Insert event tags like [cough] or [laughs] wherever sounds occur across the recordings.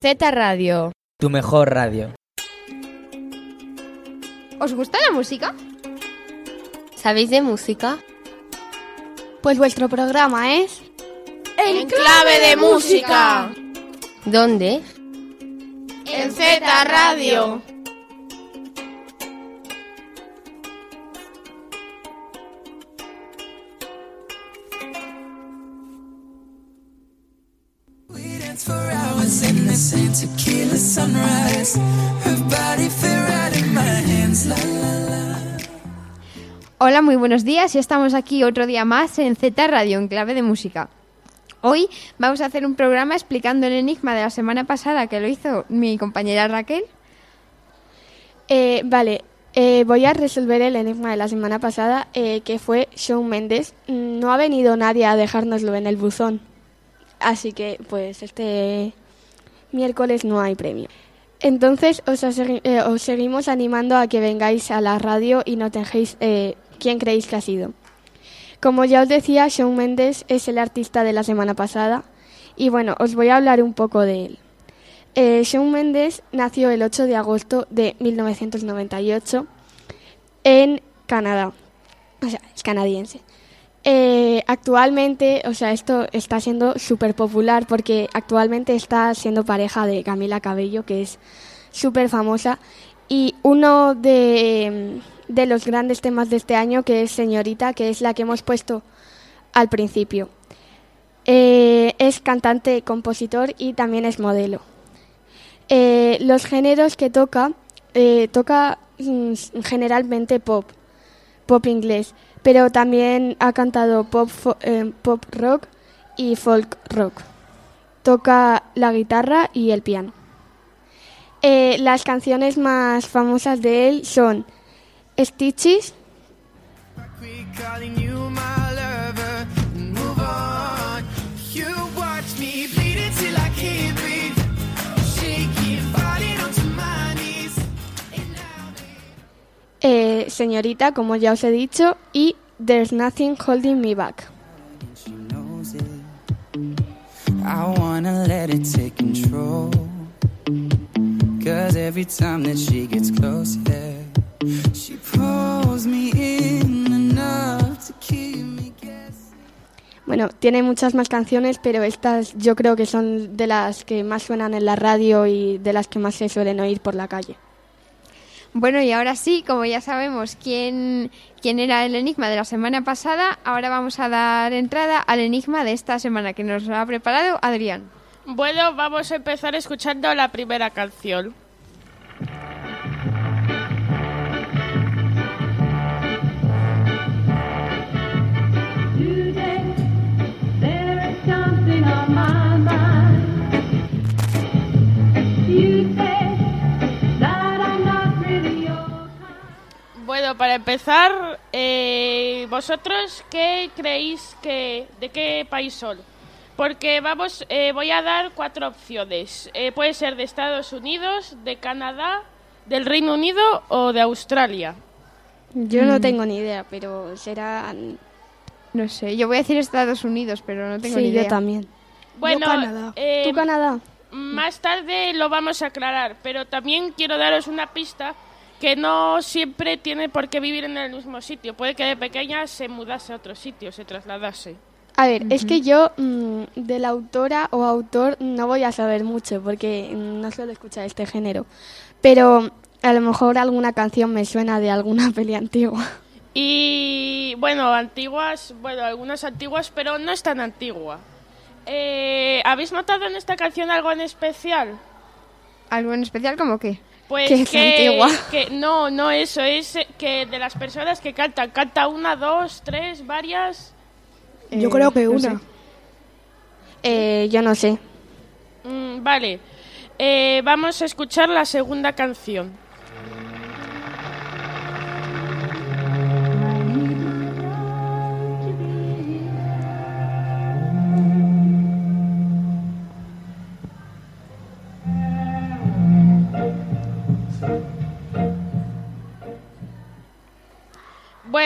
Z Radio. Tu mejor radio. ¿Os gusta la música? ¿Sabéis de música? Pues vuestro programa es... ¡En clave de música! ¿Dónde? En Z Radio. Hours in the same tequila sunrise. Her body fit right in my hands. La la la. Hola, muy buenos días. Ya estamos aquí otro día más en Z Radio, en clave de música. Hoy vamos a hacer un programa explicando el enigma de la semana pasada que lo hizo mi compañera Raquel. Eh, vale, eh, voy a resolver el enigma de la semana pasada, eh, que fue Shawn Mendes. Mm, No ha venido nadie a dejárnoslo en el buzón. Así que, pues, este miércoles no hay premio. Entonces, os, eh, os seguimos animando a que vengáis a la radio y nos dejéis eh, quién creéis que ha sido. Como ya os decía, Shawn Mendes es el artista de la semana pasada. Y bueno, os voy a hablar un poco de él. Eh, Shawn Mendes nació el 8 de agosto de 1998 en Canadá. O sea, es canadiense. Eh, actualmente, o sea, esto está siendo súper popular porque actualmente está siendo pareja de Camila Cabello, que es súper famosa. Y uno de, los grandes temas de este año, que es Señorita, que es la que hemos puesto al principio. Eh, es cantante, compositor y también es modelo. Eh, los géneros que toca, toca mm, generalmente pop, pop inglés, pero también ha cantado pop, eh, pop rock y folk rock. Toca la guitarra y el piano. Eh, las canciones más famosas de él son Stitches, Señorita, como ya os he dicho, y There's Nothing Holding Me Back. I wanna let it take control. Cause every time that she gets close, yeah, she pulls me in enough to keep me guessing. Bueno, tiene muchas más canciones, pero estas yo creo que son de las que más suenan en la radio y de las que más se suelen oír por la calle. Bueno, y ahora sí, como ya sabemos quién, quién era el enigma de la semana pasada, ahora vamos a dar entrada al enigma de esta semana que nos ha preparado Adrián. Bueno, vamos a empezar escuchando la primera canción. Para empezar, eh, vosotros qué creéis que de qué país son? Porque vamos, eh, voy a dar cuatro opciones. Eh, puede ser de Estados Unidos, de Canadá, del Reino Unido o de Australia. Yo no tengo ni idea, pero será... No sé, yo voy a decir Estados Unidos, pero no tengo sí, ni idea. yo también. Bueno, Canadá. eh, ¿Tú Canadá? Más tarde lo vamos a aclarar, pero también quiero daros una pista que no siempre tiene por qué vivir en el mismo sitio. Puede que de pequeña se mudase a otro sitio, se trasladase. A ver, es que yo mm, de la autora o autor no voy a saber mucho porque mm, no suelo escuchar este género. Pero a lo mejor alguna canción me suena de alguna [laughs] peli antigua. Y bueno, antiguas, bueno, algunas antiguas, pero no es tan antigua. Eh, ¿Habéis notado en esta canción algo en especial? ¿Algo en especial como qué? Pues Que no, no eso, es eh, que de las personas que cantan, canta una, dos, tres, varias. Yo Eh, creo que no una. sé. Eh, yo no sé. Mm, vale, Eh, vamos a escuchar la segunda canción.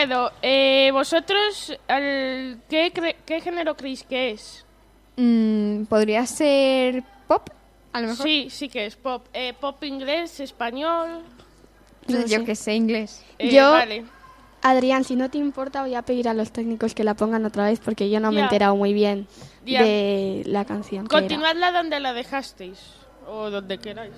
Bueno, eh, vosotros, al- ¿qué, cre- ¿qué género creéis que es? Mm, ¿Podría ser pop? A lo mejor. Sí, sí que es pop. Eh, pop inglés, español. No yo sé. que sé inglés. eh, Yo- Vale. Adrián, si no te importa, voy a pedir a los técnicos que la pongan otra vez porque yo no me he enterado muy bien Ya. de la canción. que era. Continuadla donde la dejasteis. O donde queráis.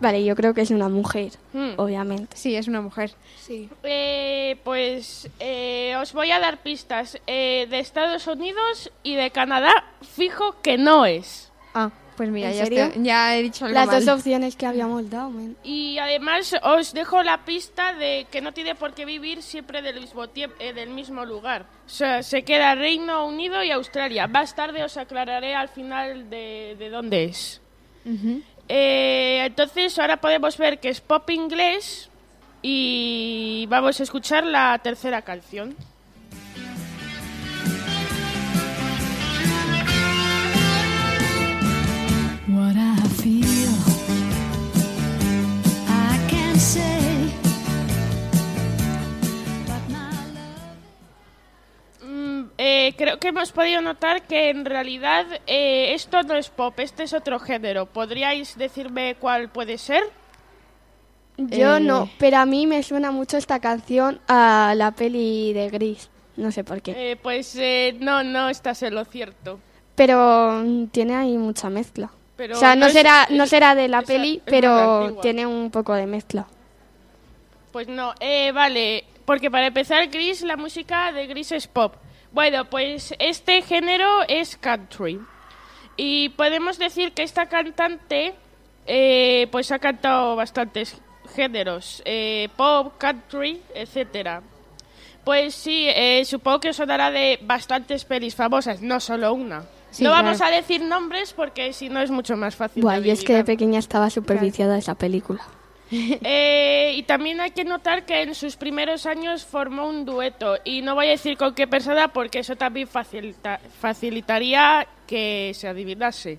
Vale, yo creo que es una mujer, Hmm. obviamente. Sí, es una mujer. Sí. Eh, pues eh, os voy a dar pistas eh, de Estados Unidos y de Canadá. Fijo que no es. Ah, pues mira, ¿En ya, estoy- ya he dicho algo Las mal. dos opciones que habíamos dado. men. Y además os dejo la pista de que no tiene por qué vivir siempre del mismo, eh, del mismo lugar. O sea, se queda Reino Unido y Australia. Más tarde os aclararé al final de, de dónde es. Ujú. Eh, entonces ahora podemos ver que es pop inglés y vamos a escuchar la tercera canción. Eh, creo que hemos podido notar que en realidad eh, esto no es pop, este es otro género. ¿Podríais decirme cuál puede ser? Yo Eh. no, pero a mí me suena mucho esta canción a la peli de Gris. No sé por qué. Eh, pues no, no estás en lo cierto. Pero mm, tiene ahí mucha mezcla. Pero o sea, no, es- será, no es- será de la peli, pero tiene un poco de mezcla. Pues no, eh, vale, porque para empezar Gris, la música de Gris es pop. Bueno, pues este género es country. Y podemos decir que esta cantante eh, pues ha cantado bastantes géneros, eh, pop, country, etcétera. Pues sí, eh, supongo que os sonará de bastantes pelis famosas, no solo una. Sí, no claro. vamos a decir nombres porque si no es mucho más fácil. Buah, yo es que de pequeña estaba superviciada de esa película. [laughs] Eh, y también hay que notar que en sus primeros años formó un dueto. Y no voy a decir con qué persona porque eso también facilita- facilitaría que se adivinase.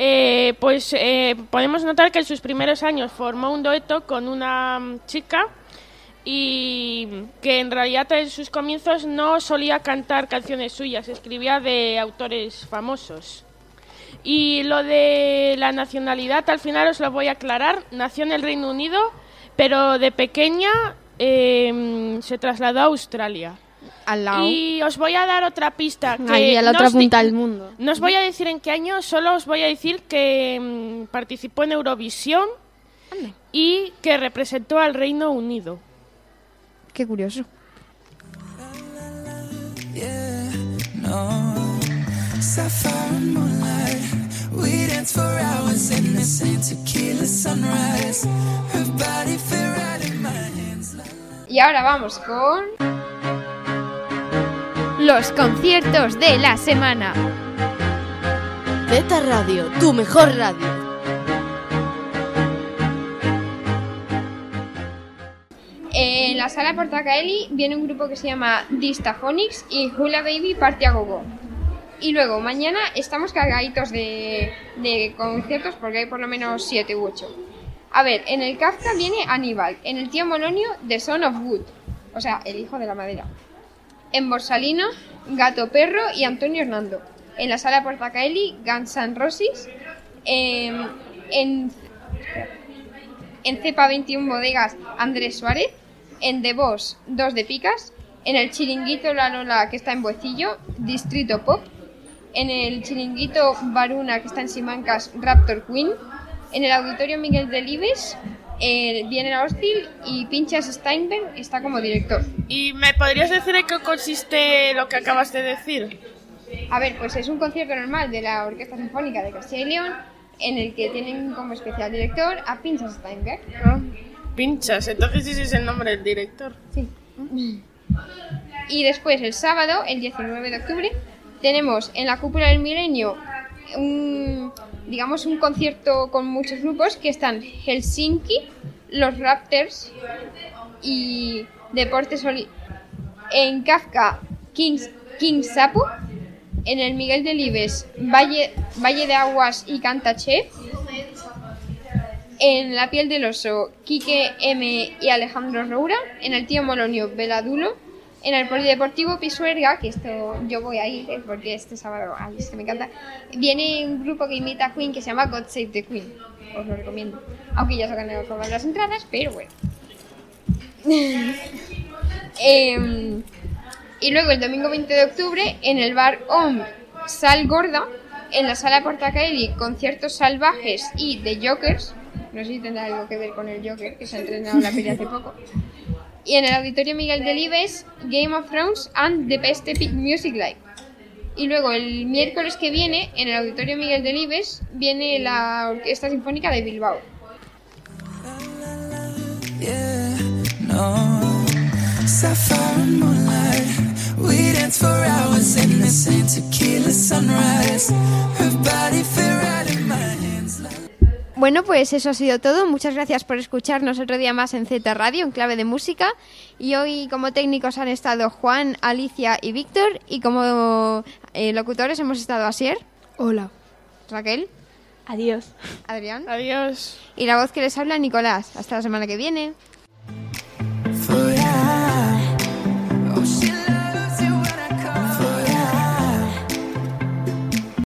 Eh, pues eh, podemos notar que en sus primeros años formó un dueto con una mm, chica y que en realidad en sus comienzos no solía cantar canciones suyas, escribía de autores famosos. Y lo de la nacionalidad, al final os lo voy a aclarar. Nació en el Reino Unido, pero de pequeña eh, se trasladó a Australia. Al lado. Y os voy a dar otra pista. Que Ahí a la no otra punta del mundo. No os voy a decir en qué año, solo os voy a decir que mm, participó en Eurovisión y que representó al Reino Unido. Qué curioso. Y ahora vamos con... Los conciertos de la semana. Beta Radio, tu mejor radio. En la sala Portacaeli viene un grupo que se llama Distaphonics y Hula Baby Party a Gogo. Y luego, mañana estamos cargaditos de, de conciertos porque hay por lo menos 7 u 8. A ver, en el Kafka viene Aníbal, en el Tío Molonio The Son of Wood, o sea, el hijo de la madera. En Borsalino, Gato Perro y Antonio Hernando. En la sala Portacaeli, Guns N' Roses. En en Cepa 21 Bodegas Andrés Suárez, en The Boss 2 de Picas, en el Chiringuito La Lola que está en Buecillo, Distrito Pop, en el Chiringuito Varuna que está en Simancas, Raptor Queen, en el Auditorio Miguel Delibes, eh, viene la Hostil y Pinchas Steinberg está como director. ¿Y me podrías decir en qué consiste lo que acabas de decir? A ver, pues es un concierto normal de la Orquesta Sinfónica de Castilla y León en el que tienen como especial director a Pinchas Steinberg. Pinchas, entonces ese es el nombre del director. Sí. Y después, el sábado, el 19 de octubre, tenemos en la Cúpula del Milenio un, digamos, un concierto con muchos grupos que están Helsinki, los Raptors y Deportes Oli en Kafka, Kings, King Sapu, en el Miguel de Libes, Valle, Valle de Aguas y Cantaché, En La piel del oso, Quique M y Alejandro Roura. En el tío Molonio, Veladulo. En el Polideportivo Pisuerga, que esto yo voy a ir, eh, porque este sábado, ay, es que me encanta, viene un grupo que imita a Queen que se llama God Save the Queen. Os lo recomiendo. Aunque ya se han ganado las entradas, pero bueno. [laughs] Em, y luego el domingo 20 de octubre en el bar OM Sal Gorda, en la sala Portacaeli, conciertos salvajes y de Jokers. No sé si tendrá algo que ver con el Joker, que se ha entrenado en la peli hace poco. [laughs] Y en el auditorio Miguel Delibes, Game of Thrones and the Best Epic Music Live. Y luego el miércoles que viene, en el auditorio Miguel Delibes, viene la Orquesta Sinfónica de Bilbao. Bueno, pues eso ha sido todo. Muchas gracias por escucharnos otro día más en Z Radio, en clave de música. Y hoy como técnicos han estado Juan, Alicia y Víctor. Y como eh, locutores hemos estado Asier, Hola. Raquel, Adiós. Adrián Adiós. y la voz que les habla Nicolás. Hasta la semana que viene.